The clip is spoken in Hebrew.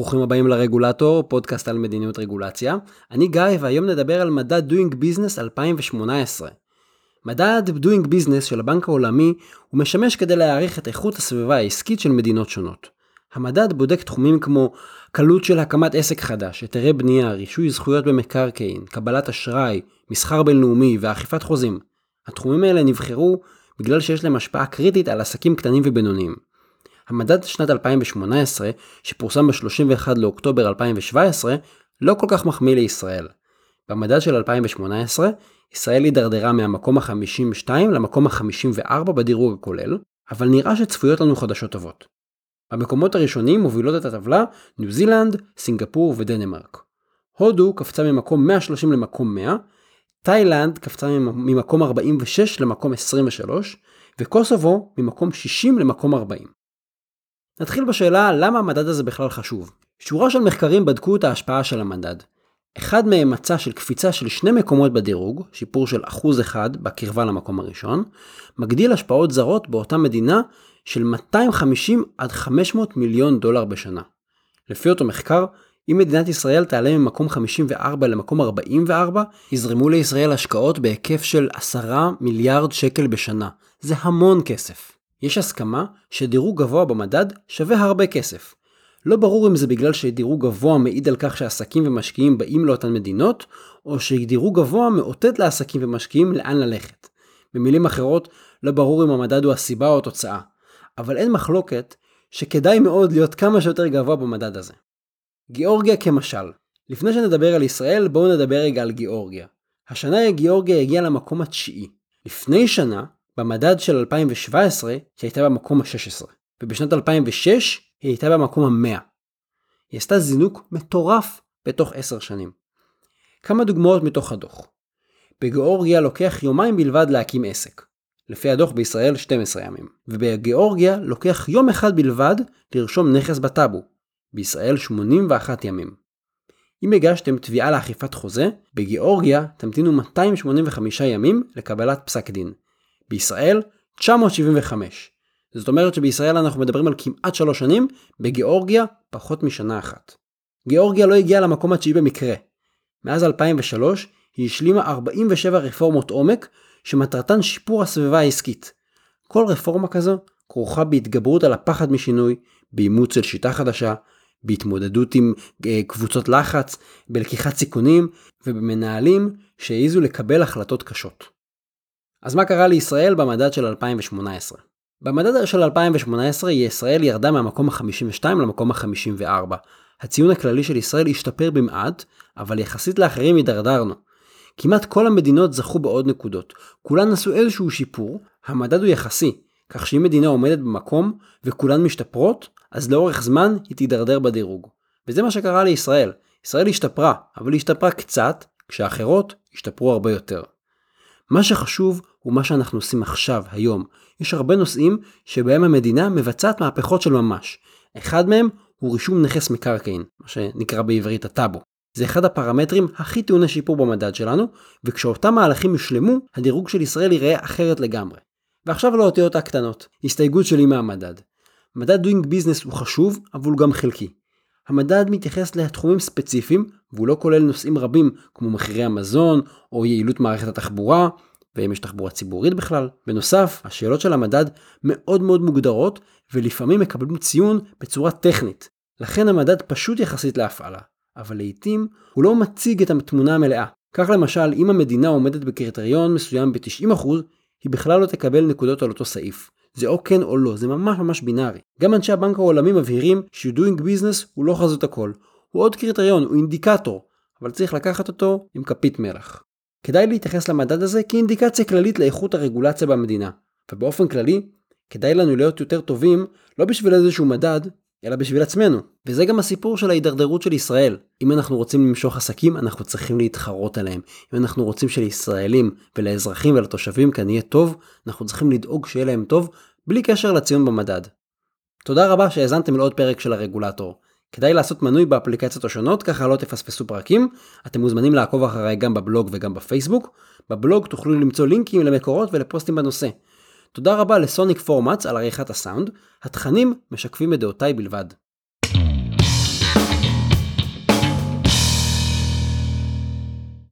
ברוכים הבאים לרגולטור, פודקאסט על מדיניות רגולציה. אני גיא והיום נדבר על מדד Doing Business 2018. מדד Doing Business של הבנק העולמי הוא משמש כדי להעריך את איכות הסביבה העסקית של מדינות שונות. המדד בודק תחומים כמו קלות של הקמת עסק חדש, היתרי בנייה, רישוי זכויות במקרקעין, קבלת אשראי, מסחר בינלאומי ואכיפת חוזים. התחומים האלה נבחרו בגלל שיש להם השפעה קריטית על עסקים קטנים ובינוניים. המדד שנת 2018, שפורסם ב-31 לאוקטובר 2017, לא כל כך מחמיא לישראל. במדד של 2018, ישראל הידרדרה מהמקום ה-52 למקום ה-54 בדירוג הכולל, אבל נראה שצפויות לנו חדשות טובות. במקומות הראשונים מובילות את הטבלה ניו זילנד, סינגפור ודנמרק. הודו קפצה ממקום 130 למקום 100, תאילנד קפצה ממקום 46 למקום 23, וקוסובו ממקום 60 למקום 40. נתחיל בשאלה למה המדד הזה בכלל חשוב. שורה של מחקרים בדקו את ההשפעה של המדד. אחד מהם מצא של קפיצה של שני מקומות בדירוג, שיפור של אחוז אחד בקרבה למקום הראשון, מגדיל השפעות זרות באותה מדינה של 250 עד 500 מיליון דולר בשנה. לפי אותו מחקר, אם מדינת ישראל תעלה ממקום 54 למקום 44, יזרמו לישראל השקעות בהיקף של 10 מיליארד שקל בשנה. זה המון כסף. יש הסכמה שדירוג גבוה במדד שווה הרבה כסף. לא ברור אם זה בגלל שדירוג גבוה מעיד על כך שעסקים ומשקיעים באים לאותן מדינות, או שדירוג גבוה מאותת לעסקים ומשקיעים לאן ללכת. במילים אחרות, לא ברור אם המדד הוא הסיבה או התוצאה. אבל אין מחלוקת שכדאי מאוד להיות כמה שיותר גבוה במדד הזה. גיאורגיה כמשל. לפני שנדבר על ישראל, בואו נדבר רגע על גיאורגיה. השנה גיאורגיה הגיעה למקום התשיעי. לפני שנה, במדד של 2017 היא הייתה במקום ה-16, ובשנת 2006 היא הייתה במקום ה-100. היא עשתה זינוק מטורף בתוך 10 שנים. כמה דוגמאות מתוך הדוח. בגיאורגיה לוקח יומיים בלבד להקים עסק. לפי הדוח בישראל 12 ימים. ובגיאורגיה לוקח יום אחד בלבד לרשום נכס בטאבו. בישראל 81 ימים. אם הגשתם תביעה לאכיפת חוזה, בגיאורגיה תמתינו 285 ימים לקבלת פסק דין. בישראל 975. זאת אומרת שבישראל אנחנו מדברים על כמעט שלוש שנים, בגיאורגיה פחות משנה אחת. גיאורגיה לא הגיעה למקום התשיעי במקרה. מאז 2003 היא השלימה 47 רפורמות עומק שמטרתן שיפור הסביבה העסקית. כל רפורמה כזו כרוכה בהתגברות על הפחד משינוי, באימוץ של שיטה חדשה, בהתמודדות עם אה, קבוצות לחץ, בלקיחת סיכונים ובמנהלים שהעיזו לקבל החלטות קשות. אז מה קרה לישראל במדד של 2018? במדד של 2018 ישראל ירדה מהמקום ה-52 למקום ה-54. הציון הכללי של ישראל השתפר במעט, אבל יחסית לאחרים הידרדרנו. כמעט כל המדינות זכו בעוד נקודות. כולן עשו איזשהו שיפור, המדד הוא יחסי, כך שאם מדינה עומדת במקום וכולן משתפרות, אז לאורך זמן היא תידרדר בדירוג. וזה מה שקרה לישראל. ישראל השתפרה, אבל היא השתפרה קצת, כשאחרות השתפרו הרבה יותר. מה שחשוב הוא מה שאנחנו עושים עכשיו, היום. יש הרבה נושאים שבהם המדינה מבצעת מהפכות של ממש. אחד מהם הוא רישום נכס מקרקעין, מה שנקרא בעברית הטאבו. זה אחד הפרמטרים הכי טעוני שיפור במדד שלנו, וכשאותם מהלכים יושלמו, הדירוג של ישראל ייראה אחרת לגמרי. ועכשיו לאותיות הקטנות, הסתייגות שלי מהמדד. מדד Doing Business הוא חשוב, אבל הוא גם חלקי. המדד מתייחס לתחומים ספציפיים, והוא לא כולל נושאים רבים כמו מחירי המזון, או יעילות מערכת התחבורה, ואם יש תחבורה ציבורית בכלל. בנוסף, השאלות של המדד מאוד מאוד מוגדרות, ולפעמים מקבלים ציון בצורה טכנית. לכן המדד פשוט יחסית להפעלה, אבל לעיתים הוא לא מציג את התמונה המלאה. כך למשל, אם המדינה עומדת בקריטריון מסוים ב-90%, היא בכלל לא תקבל נקודות על אותו סעיף. זה או כן או לא, זה ממש ממש בינארי. גם אנשי הבנק העולמי מבהירים ש-doing business הוא לא חזות הכל. הוא עוד קריטריון, הוא אינדיקטור, אבל צריך לקחת אותו עם כפית מלח. כדאי להתייחס למדד הזה כאינדיקציה כללית לאיכות הרגולציה במדינה. ובאופן כללי, כדאי לנו להיות יותר טובים לא בשביל איזשהו מדד, אלא בשביל עצמנו. וזה גם הסיפור של ההידרדרות של ישראל. אם אנחנו רוצים למשוך עסקים, אנחנו צריכים להתחרות עליהם. אם אנחנו רוצים שלישראלים ולאזרחים ולתושבים כאן יהיה טוב, אנחנו צריכים לדאוג שיהיה להם טוב, בלי קשר לציון במדד. תודה רבה שהאזנתם לעוד פרק של הרגולטור. כדאי לעשות מנוי באפליקציות השונות, ככה לא תפספסו פרקים. אתם מוזמנים לעקוב אחריי גם בבלוג וגם בפייסבוק. בבלוג תוכלו למצוא לינקים למקורות ולפוסטים בנושא. תודה רבה לסוניק פורמאץ על עריכת הסאונד, התכנים משקפים את דעותיי בלבד.